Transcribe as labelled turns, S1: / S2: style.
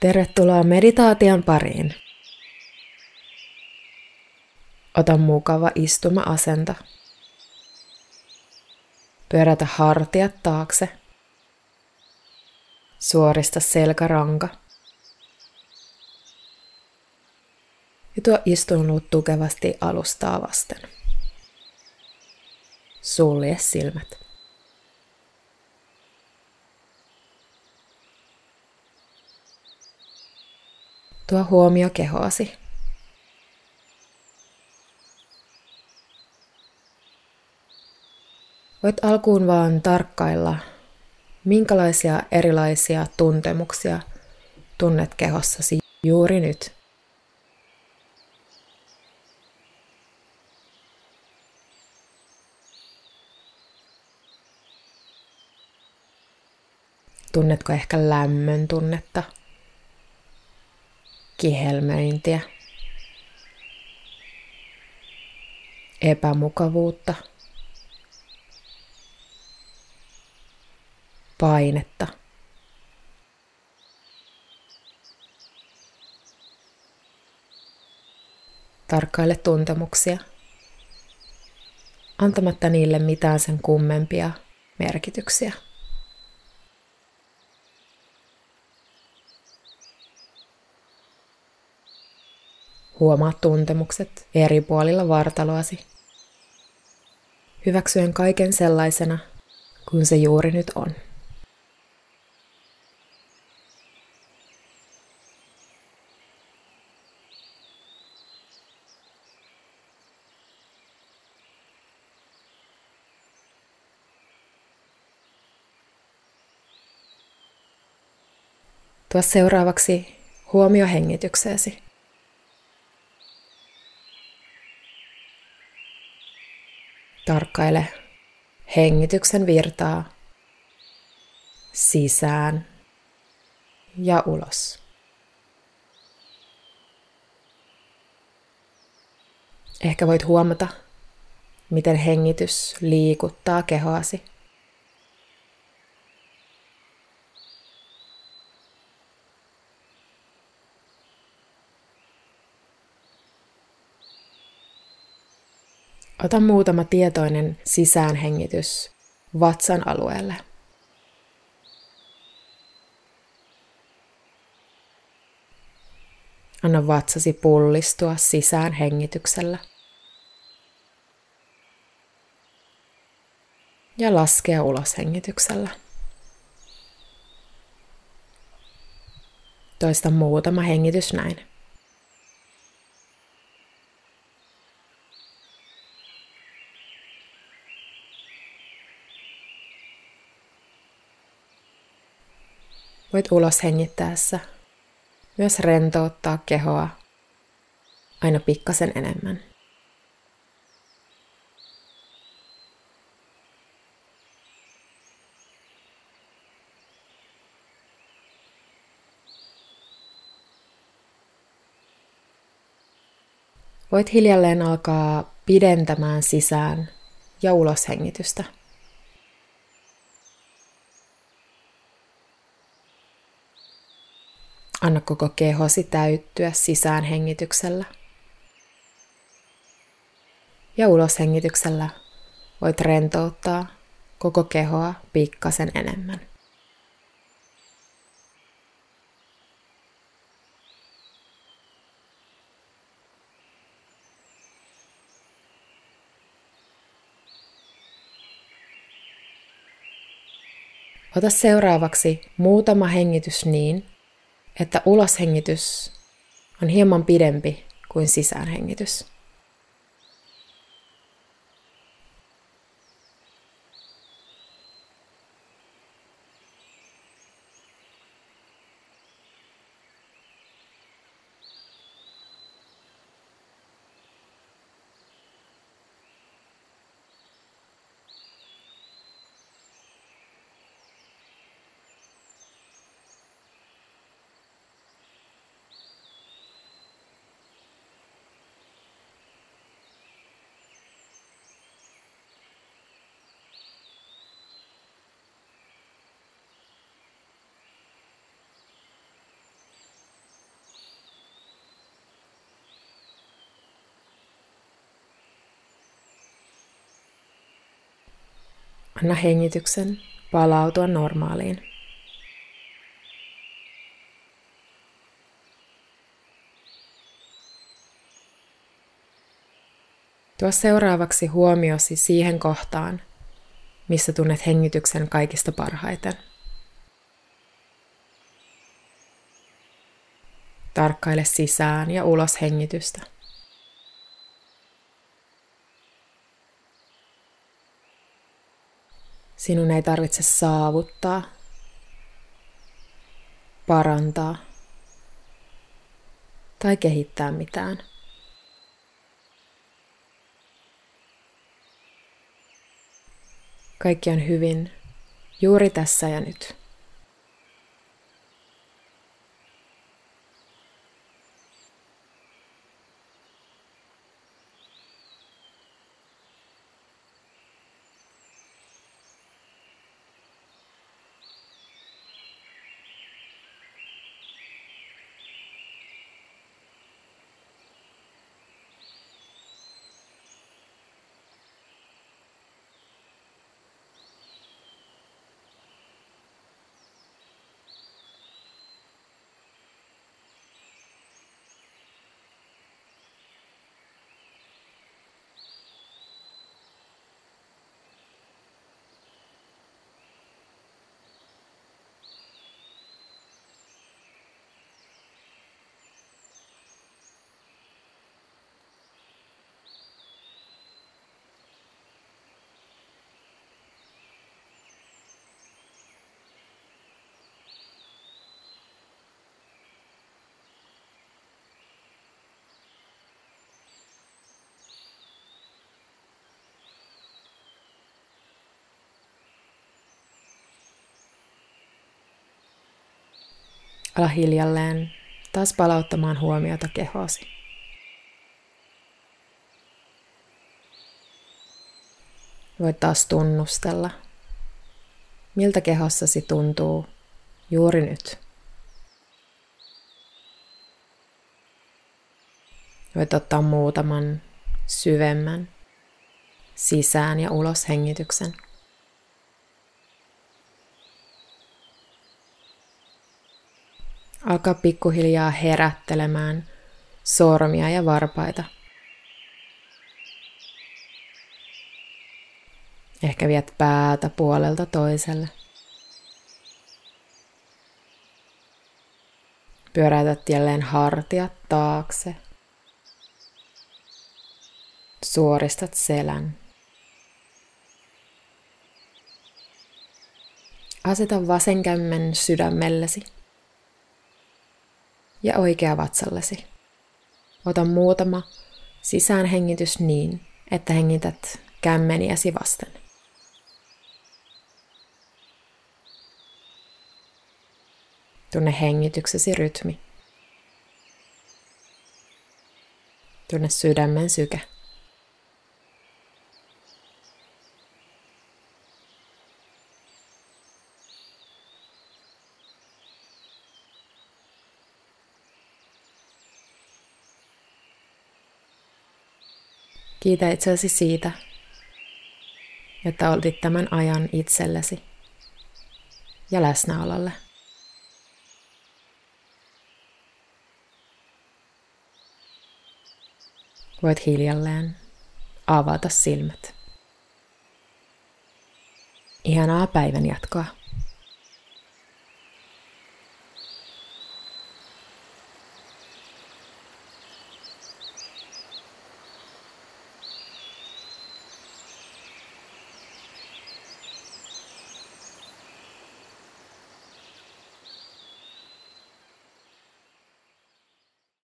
S1: Tervetuloa meditaation pariin. Ota mukava istuma-asento. Pyörätä hartiat taakse. Suorista selkäranka. Ja tuo istuinluut tukevasti alustaa vasten. Sulje silmät. Tuo huomio kehoasi. Voit alkuun vaan tarkkailla, minkälaisia erilaisia tuntemuksia tunnet kehossasi juuri nyt. Tunnetko ehkä lämmön tunnetta? Kihelmöintiä, epämukavuutta, painetta. Tarkkaile tuntemuksia, antamatta niille mitään sen kummempia merkityksiä. Huomaa tuntemukset eri puolilla vartaloasi. Hyväksyen kaiken sellaisena, kuin se juuri nyt on. Tuo seuraavaksi huomio hengitykseesi. Tarkkaile hengityksen virtaa sisään ja ulos. Ehkä voit huomata, miten hengitys liikuttaa kehoasi. Ota muutama tietoinen sisäänhengitys vatsan alueelle. Anna vatsasi pullistua sisään hengityksellä. Ja laskea ulos hengityksellä. Toista muutama hengitys näin. Voit ulos hengittäessä myös rentouttaa kehoa aina pikkasen enemmän. Voit hiljalleen alkaa pidentämään sisään ja ulos hengitystä. Anna koko kehosi täyttyä sisään hengityksellä. Ja ulos hengityksellä voit rentouttaa koko kehoa pikkasen enemmän. Ota seuraavaksi muutama hengitys niin, että uloshengitys on hieman pidempi kuin sisäänhengitys. Anna hengityksen palautua normaaliin. Tuo seuraavaksi huomiosi siihen kohtaan, missä tunnet hengityksen kaikista parhaiten. Tarkkaile sisään ja ulos hengitystä. Sinun ei tarvitse saavuttaa, parantaa tai kehittää mitään. Kaikki on hyvin juuri tässä ja nyt. Ala hiljalleen taas palauttamaan huomiota kehosi. Voit taas tunnustella, miltä kehossasi tuntuu juuri nyt. Voit ottaa muutaman syvemmän sisään ja ulos hengityksen. Alkaa pikkuhiljaa herättelemään sormia ja varpaita. Ehkä viet päätä puolelta toiselle. Pyöräytät jälleen hartiat taakse. Suoristat selän. Aseta vasen kämmen sydämellesi ja oikea vatsallesi. Ota muutama sisäänhengitys niin, että hengität kämmeniäsi vasten. Tunne hengityksesi rytmi. Tunne sydämen syke. Kiitä itseäsi siitä, että otit tämän ajan itsellesi ja läsnäololle. Voit hiljalleen avata silmät. Ihanaa päivän jatkoa.